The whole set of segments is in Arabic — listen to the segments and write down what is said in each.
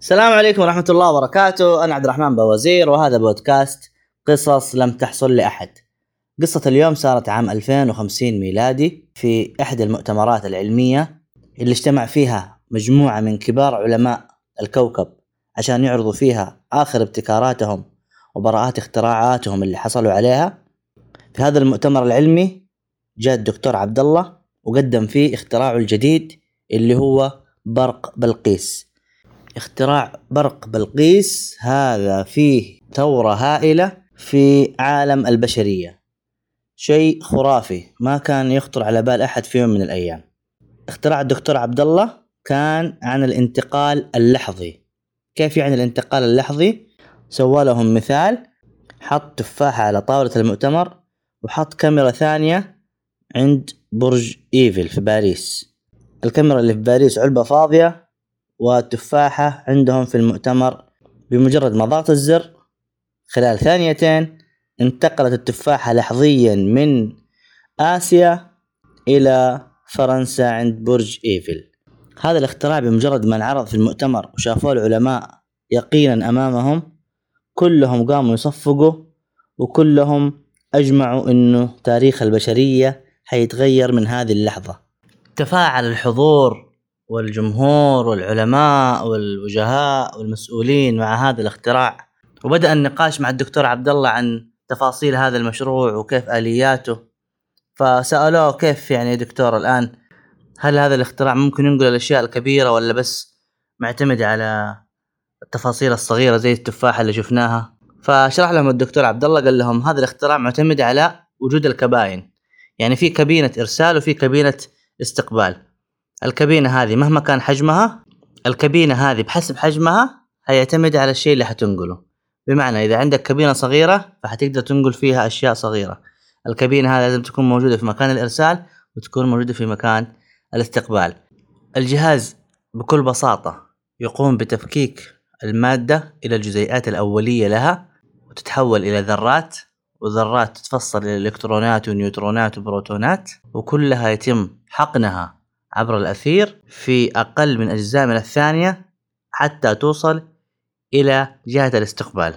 السلام عليكم ورحمة الله وبركاته، أنا عبد الرحمن بوزير وهذا بودكاست قصص لم تحصل لأحد. قصة اليوم صارت عام 2050 ميلادي في إحدى المؤتمرات العلمية اللي اجتمع فيها مجموعة من كبار علماء الكوكب عشان يعرضوا فيها آخر ابتكاراتهم وبراءات اختراعاتهم اللي حصلوا عليها. في هذا المؤتمر العلمي جاء الدكتور عبد الله وقدم فيه اختراعه الجديد اللي هو برق بلقيس. اختراع برق بلقيس. هذا فيه ثورة هائلة في عالم البشرية. شيء خرافي. ما كان يخطر على بال أحد في يوم من الأيام. اختراع الدكتور عبد الله كان عن الانتقال اللحظي. كيف يعني الانتقال اللحظي؟ سوى لهم مثال. حط تفاحة على طاولة المؤتمر وحط كاميرا ثانية عند برج إيفل في باريس. الكاميرا اللي في باريس علبة فاضية. وتفاحة عندهم في المؤتمر بمجرد ما ضغط الزر خلال ثانيتين انتقلت التفاحة لحظيا من آسيا إلى فرنسا عند برج إيفل. هذا الاختراع بمجرد ما انعرض في المؤتمر وشافوه العلماء يقينا أمامهم كلهم قاموا يصفقوا وكلهم أجمعوا أنه تاريخ البشرية حيتغير من هذه اللحظة. تفاعل الحضور والجمهور والعلماء والوجهاء والمسؤولين مع هذا الاختراع. وبدأ النقاش مع الدكتور عبد الله عن تفاصيل هذا المشروع وكيف آلياته. فسألوه كيف يعني يا دكتور الآن؟ هل هذا الاختراع ممكن ينقل الأشياء الكبيرة ولا بس معتمد على التفاصيل الصغيرة زي التفاحة اللي شفناها؟ فشرح لهم الدكتور عبد الله قال لهم هذا الاختراع معتمد على وجود الكباين. يعني في كابينة إرسال وفي كابينة استقبال. الكابينة هذه مهما كان حجمها الكابينة هذه بحسب حجمها هيعتمد على الشيء اللي حتنقله. بمعنى إذا عندك كابينة صغيرة فحتقدر تنقل فيها أشياء صغيرة. الكابينة هذه لازم تكون موجودة في مكان الإرسال وتكون موجودة في مكان الاستقبال. الجهاز بكل بساطة يقوم بتفكيك المادة إلى الجزيئات الأولية لها وتتحول إلى ذرات وذرات تتفصل إلى إلكترونات ونيوترونات وبروتونات وكلها يتم حقنها عبر الأثير في أقل من أجزاء من الثانية حتى توصل إلى جهة الاستقبال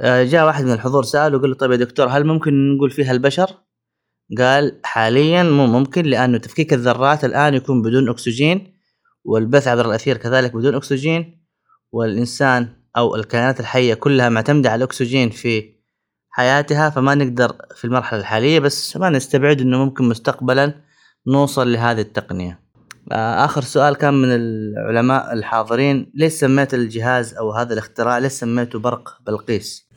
آه، جاء واحد من الحضور سأله وقال له طيب يا دكتور هل ممكن نقول فيها البشر؟ قال حاليا مو ممكن لأنه تفكيك الذرات الآن يكون بدون أكسجين والبث عبر الأثير كذلك بدون أكسجين والإنسان أو الكائنات الحية كلها معتمدة على الأكسجين في حياتها فما نقدر في المرحلة الحالية بس ما نستبعد أنه ممكن مستقبلا نوصل لهذه التقنية آخر سؤال كان من العلماء الحاضرين ليش سميت الجهاز أو هذا الاختراع ليش سميته برق بلقيس؟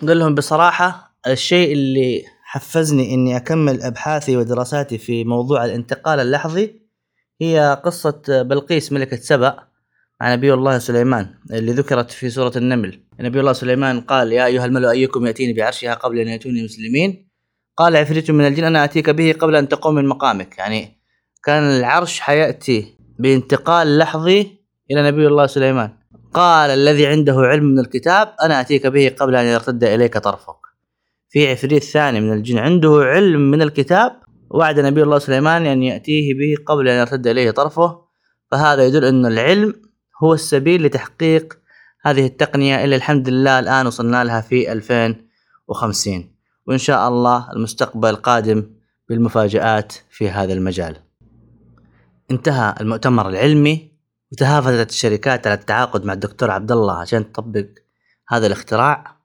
قال لهم بصراحة الشيء اللي حفزني إني أكمل أبحاثي ودراساتي في موضوع الانتقال اللحظي هي قصة بلقيس ملكة سبأ عن نبي الله سليمان اللي ذكرت في سورة النمل. نبي الله سليمان قال يا أيها الملأ أيكم يأتيني بعرشها قبل أن يأتوني مسلمين؟ قال عفريت من الجن أنا آتيك به قبل أن تقوم من مقامك. يعني كان العرش حيأتي بانتقال لحظي إلى نبي الله سليمان. قال الذي عنده علم من الكتاب أنا أتيك به قبل أن يرتد إليك طرفك. في عفريت ثاني من الجن عنده علم من الكتاب وعد نبي الله سليمان أن يأتيه به قبل أن يرتد إليه طرفه. فهذا يدل أن العلم هو السبيل لتحقيق هذه التقنية اللي الحمد لله الآن وصلنا لها في 2050 وإن شاء الله المستقبل قادم بالمفاجآت في هذا المجال. انتهى المؤتمر العلمي وتهافتت الشركات على التعاقد مع الدكتور عبد الله عشان تطبق هذا الاختراع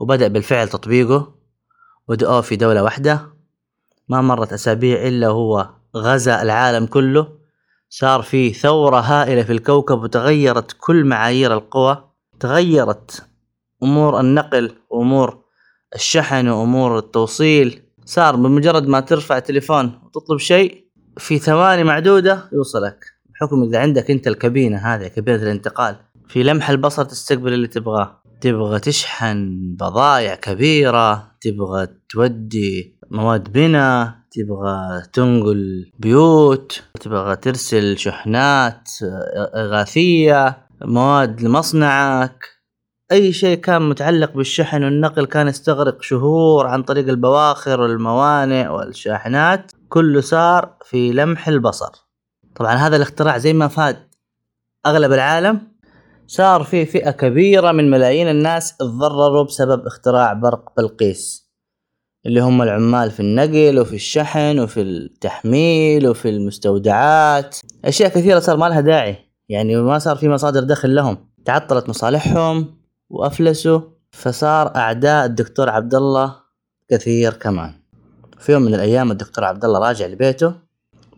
وبدأ بالفعل تطبيقه ودأوه في دولة واحدة ما مرت أسابيع إلا هو غزا العالم كله. صار في ثورة هائلة في الكوكب وتغيرت كل معايير القوى. تغيرت أمور النقل وأمور الشحن وأمور التوصيل. صار بمجرد ما ترفع تليفون وتطلب شيء في ثواني معدودة يوصلك بحكم إذا عندك أنت الكابينة هذه كابينة الانتقال في لمح البصر تستقبل اللي تبغاه. تبغى تشحن بضائع كبيرة تبغى تودي مواد بناء تبغى تنقل بيوت تبغى ترسل شحنات إغاثية مواد لمصنعك. أي شيء كان متعلق بالشحن والنقل كان يستغرق شهور عن طريق البواخر والموانئ والشاحنات. كله صار في لمح البصر. طبعا هذا الاختراع زي ما فاد أغلب العالم صار في فئة كبيرة من ملايين الناس تضرروا بسبب اختراع برق بلقيس اللي هم العمال في النقل وفي الشحن وفي التحميل وفي المستودعات. أشياء كثيرة صار ما لها داعي يعني ما صار في مصادر دخل لهم. تعطلت مصالحهم وأفلسوا فصار أعداء الدكتور عبد الله كثير كمان. في يوم من الأيام الدكتور عبد الله راجع لبيته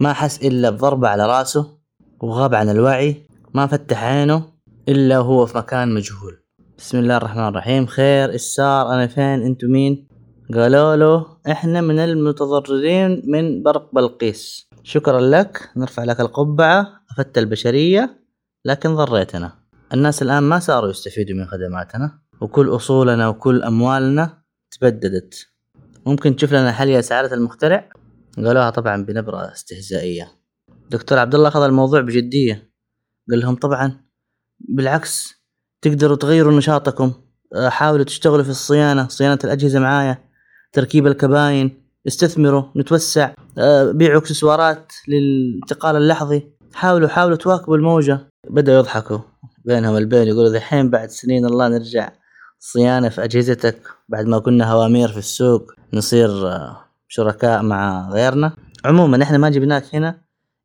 ما حس إلا بضربة على رأسه وغاب عن الوعي ما فتح عينه إلا وهو في مكان مجهول. بسم الله الرحمن الرحيم. خير إيش صار؟ أنا فين؟ انتو مين؟ قالوا له إحنا من المتضررين من برق بلقيس. شكرا لك نرفع لك القبعة أفدت البشرية لكن ضريتنا. الناس الآن ما صاروا يستفيدوا من خدماتنا وكل أصولنا وكل أموالنا تبددت. ممكن تشوف لنا حل يا سعادة المخترع؟ قالوها طبعا بنبرة استهزائية. دكتور عبد الله اخذ الموضوع بجدية. قال لهم طبعا بالعكس تقدروا تغيروا نشاطكم. حاولوا تشتغلوا في الصيانة صيانة الأجهزة معايا تركيب الكباين استثمروا نتوسع. بيعوا اكسسوارات للانتقال اللحظي. حاولوا حاولوا تواكبوا الموجة. بدأوا يضحكوا بينهم البين يقولوا ذحين بعد سنين الله نرجع. صيانة في أجهزتك بعد ما كنا هوامير في السوق نصير شركاء مع غيرنا. عموما إحنا ما جبناك هنا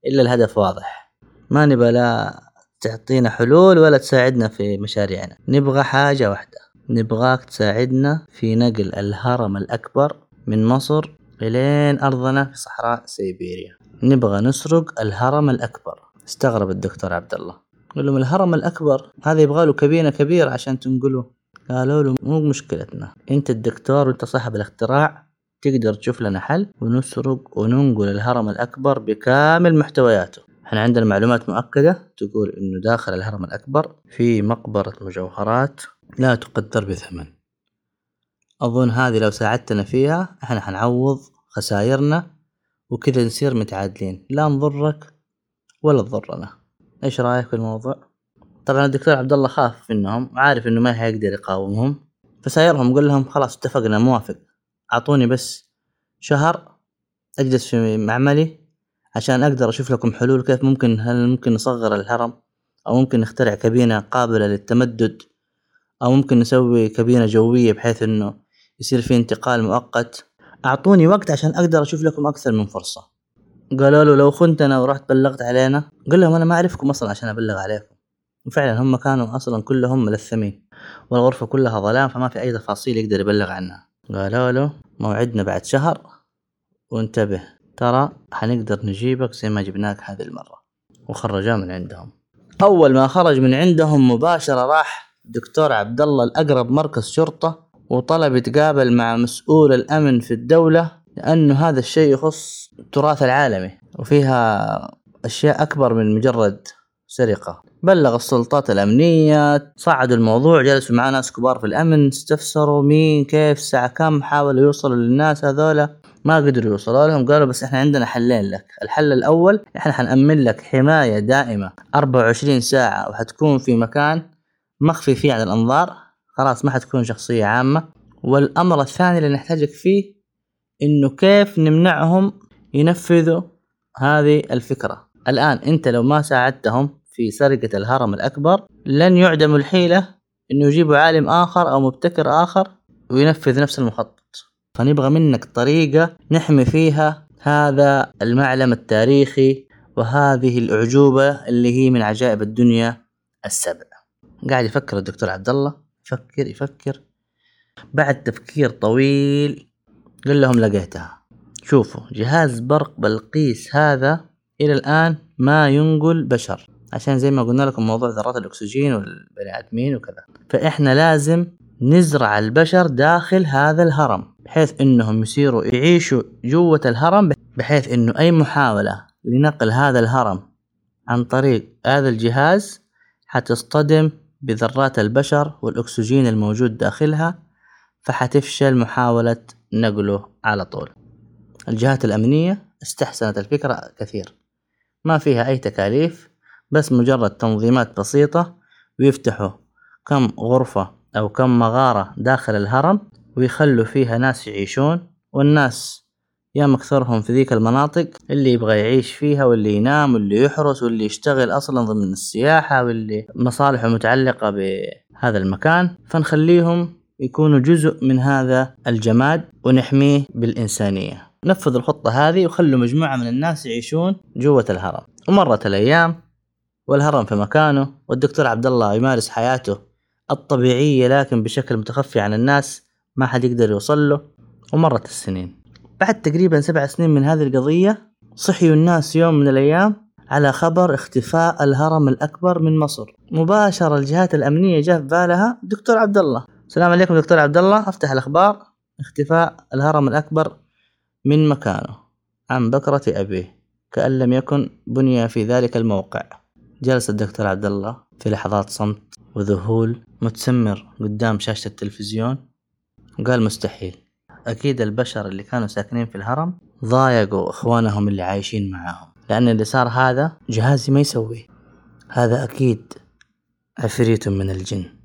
إلا الهدف واضح. ما نبى لا تعطينا حلول ولا تساعدنا في مشاريعنا. نبغى حاجة واحدة. نبغاك تساعدنا في نقل الهرم الأكبر من مصر إلين أرضنا في صحراء سيبيريا. نبغى نسرق الهرم الأكبر. استغرب الدكتور عبد الله. قال لهم الهرم الأكبر؟ هذا يبغى له كابينة كبيرة عشان تنقله. قالوا له مو مشكلتنا. انت الدكتور وانت صاحب الاختراع تقدر تشوف لنا حل ونسرق وننقل الهرم الأكبر بكامل محتوياته. إحنا عندنا معلومات مؤكدة تقول إنه داخل الهرم الأكبر في مقبرة مجوهرات لا تقدر بثمن. أظن هذه لو ساعدتنا فيها إحنا حنعوض خسايرنا وكذا نصير متعادلين. لا نضرك ولا تضرنا. إيش رأيك في الموضوع؟ طبعا الدكتور عبد الله خاف منهم عارف إنه ما حيقدر يقاومهم. فسايرهم قال لهم خلاص اتفقنا موافق. أعطوني بس شهر أجلس في معملي عشان أقدر أشوف لكم حلول كيف ممكن هل ممكن نصغر الهرم أو ممكن نخترع كابينة قابلة للتمدد أو ممكن نسوي كابينة جوية بحيث إنه يصير في انتقال مؤقت. أعطوني وقت عشان أقدر أشوف لكم أكثر من فرصة. قالوا له لو خنتنا ورحت بلغت علينا. قال لهم أنا ما أعرفكم أصلا عشان أبلغ عليكم. وفعلا هم كانوا أصلا كلهم ملثمين والغرفة كلها ظلام فما في أي تفاصيل يقدر يبلغ عنها. قالوا له موعدنا بعد شهر وانتبه ترى حنقدر نجيبك زي ما جبناك هذه المرة. وخرجاه من عندهم. أول ما خرج من عندهم مباشرة راح دكتور عبد الله الأقرب مركز شرطة وطلب يتقابل مع مسؤول الأمن في الدولة لأنه هذا الشيء يخص التراث العالمي وفيها أشياء أكبر من مجرد سرقة. بلغ السلطات الأمنية صعدوا الموضوع جلسوا مع ناس كبار في الأمن استفسروا مين كيف الساعة كم حاولوا يوصلوا للناس هذولا. ما قدروا يوصلوا لهم قالوا بس إحنا عندنا حلين لك. الحل الأول إحنا حنأمن لك حماية دائمة 24 ساعة وحتكون في مكان مخفي فيه عن الأنظار. خلاص ما حتكون شخصية عامة. والأمر الثاني اللي نحتاجك فيه إنه كيف نمنعهم ينفذوا هذه الفكرة. الآن أنت لو ما ساعدتهم في سرقة الهرم الأكبر لن يعدم الحيلة إنه يجيبوا عالم آخر أو مبتكر آخر وينفذ نفس المخطط. فنبغى منك طريقة نحمي فيها هذا المعلم التاريخي وهذه الأعجوبة اللي هي من عجائب الدنيا السبع. قاعد يفكر الدكتور عبد الله يفكر يفكر. بعد تفكير طويل قال لهم لقيتها. شوفوا جهاز برق بلقيس هذا إلى الآن ما ينقل بشر. عشان زي ما قلنا لكم موضوع ذرات الأكسجين والبني آدمين وكذا. فإحنا لازم نزرع البشر داخل هذا الهرم بحيث إنهم يصيروا يعيشوا جوة الهرم بحيث إنه أي محاولة لنقل هذا الهرم عن طريق هذا الجهاز حتصطدم بذرات البشر والأكسجين الموجود داخلها فحتفشل محاولة نقله على طول. الجهات الأمنية استحسنت الفكرة كثير. ما فيها أي تكاليف بس مجرد تنظيمات بسيطة ويفتحوا كم غرفة أو كم مغارة داخل الهرم ويخلوا فيها ناس يعيشون والناس يا مكثرهم في ذيك المناطق اللي يبغى يعيش فيها واللي ينام واللي يحرس واللي يشتغل أصلا ضمن السياحة واللي مصالحه متعلقة بهذا المكان. فنخليهم يكونوا جزء من هذا الجماد ونحميه بالإنسانية. نفذوا الخطة هذه وخلوا مجموعة من الناس يعيشون جوة الهرم. ومرت الأيام والهرم في مكانه والدكتور عبد الله يمارس حياته الطبيعية لكن بشكل متخفي عن الناس ما حد يقدر يوصل له ومرت السنين. بعد تقريبا سبع سنين من هذه القضية صحيوا الناس يوم من الأيام على خبر اختفاء الهرم الأكبر من مصر. مباشرة الجهات الأمنية جاء في بالها دكتور عبد الله السلام عليكم دكتور عبد الله أفتح الأخبار. اختفاء الهرم الأكبر من مكانه. عن بكرة أبيه. كأن لم يكن بني في ذلك الموقع. جلس الدكتور عبد الله في لحظات صمت وذهول متسمر قدام شاشة التلفزيون. وقال مستحيل. أكيد البشر اللي كانوا ساكنين في الهرم ضايقوا إخوانهم اللي عايشين معاهم لأن اللي صار هذا جهازي ما يسويه. هذا أكيد عفريت من الجن.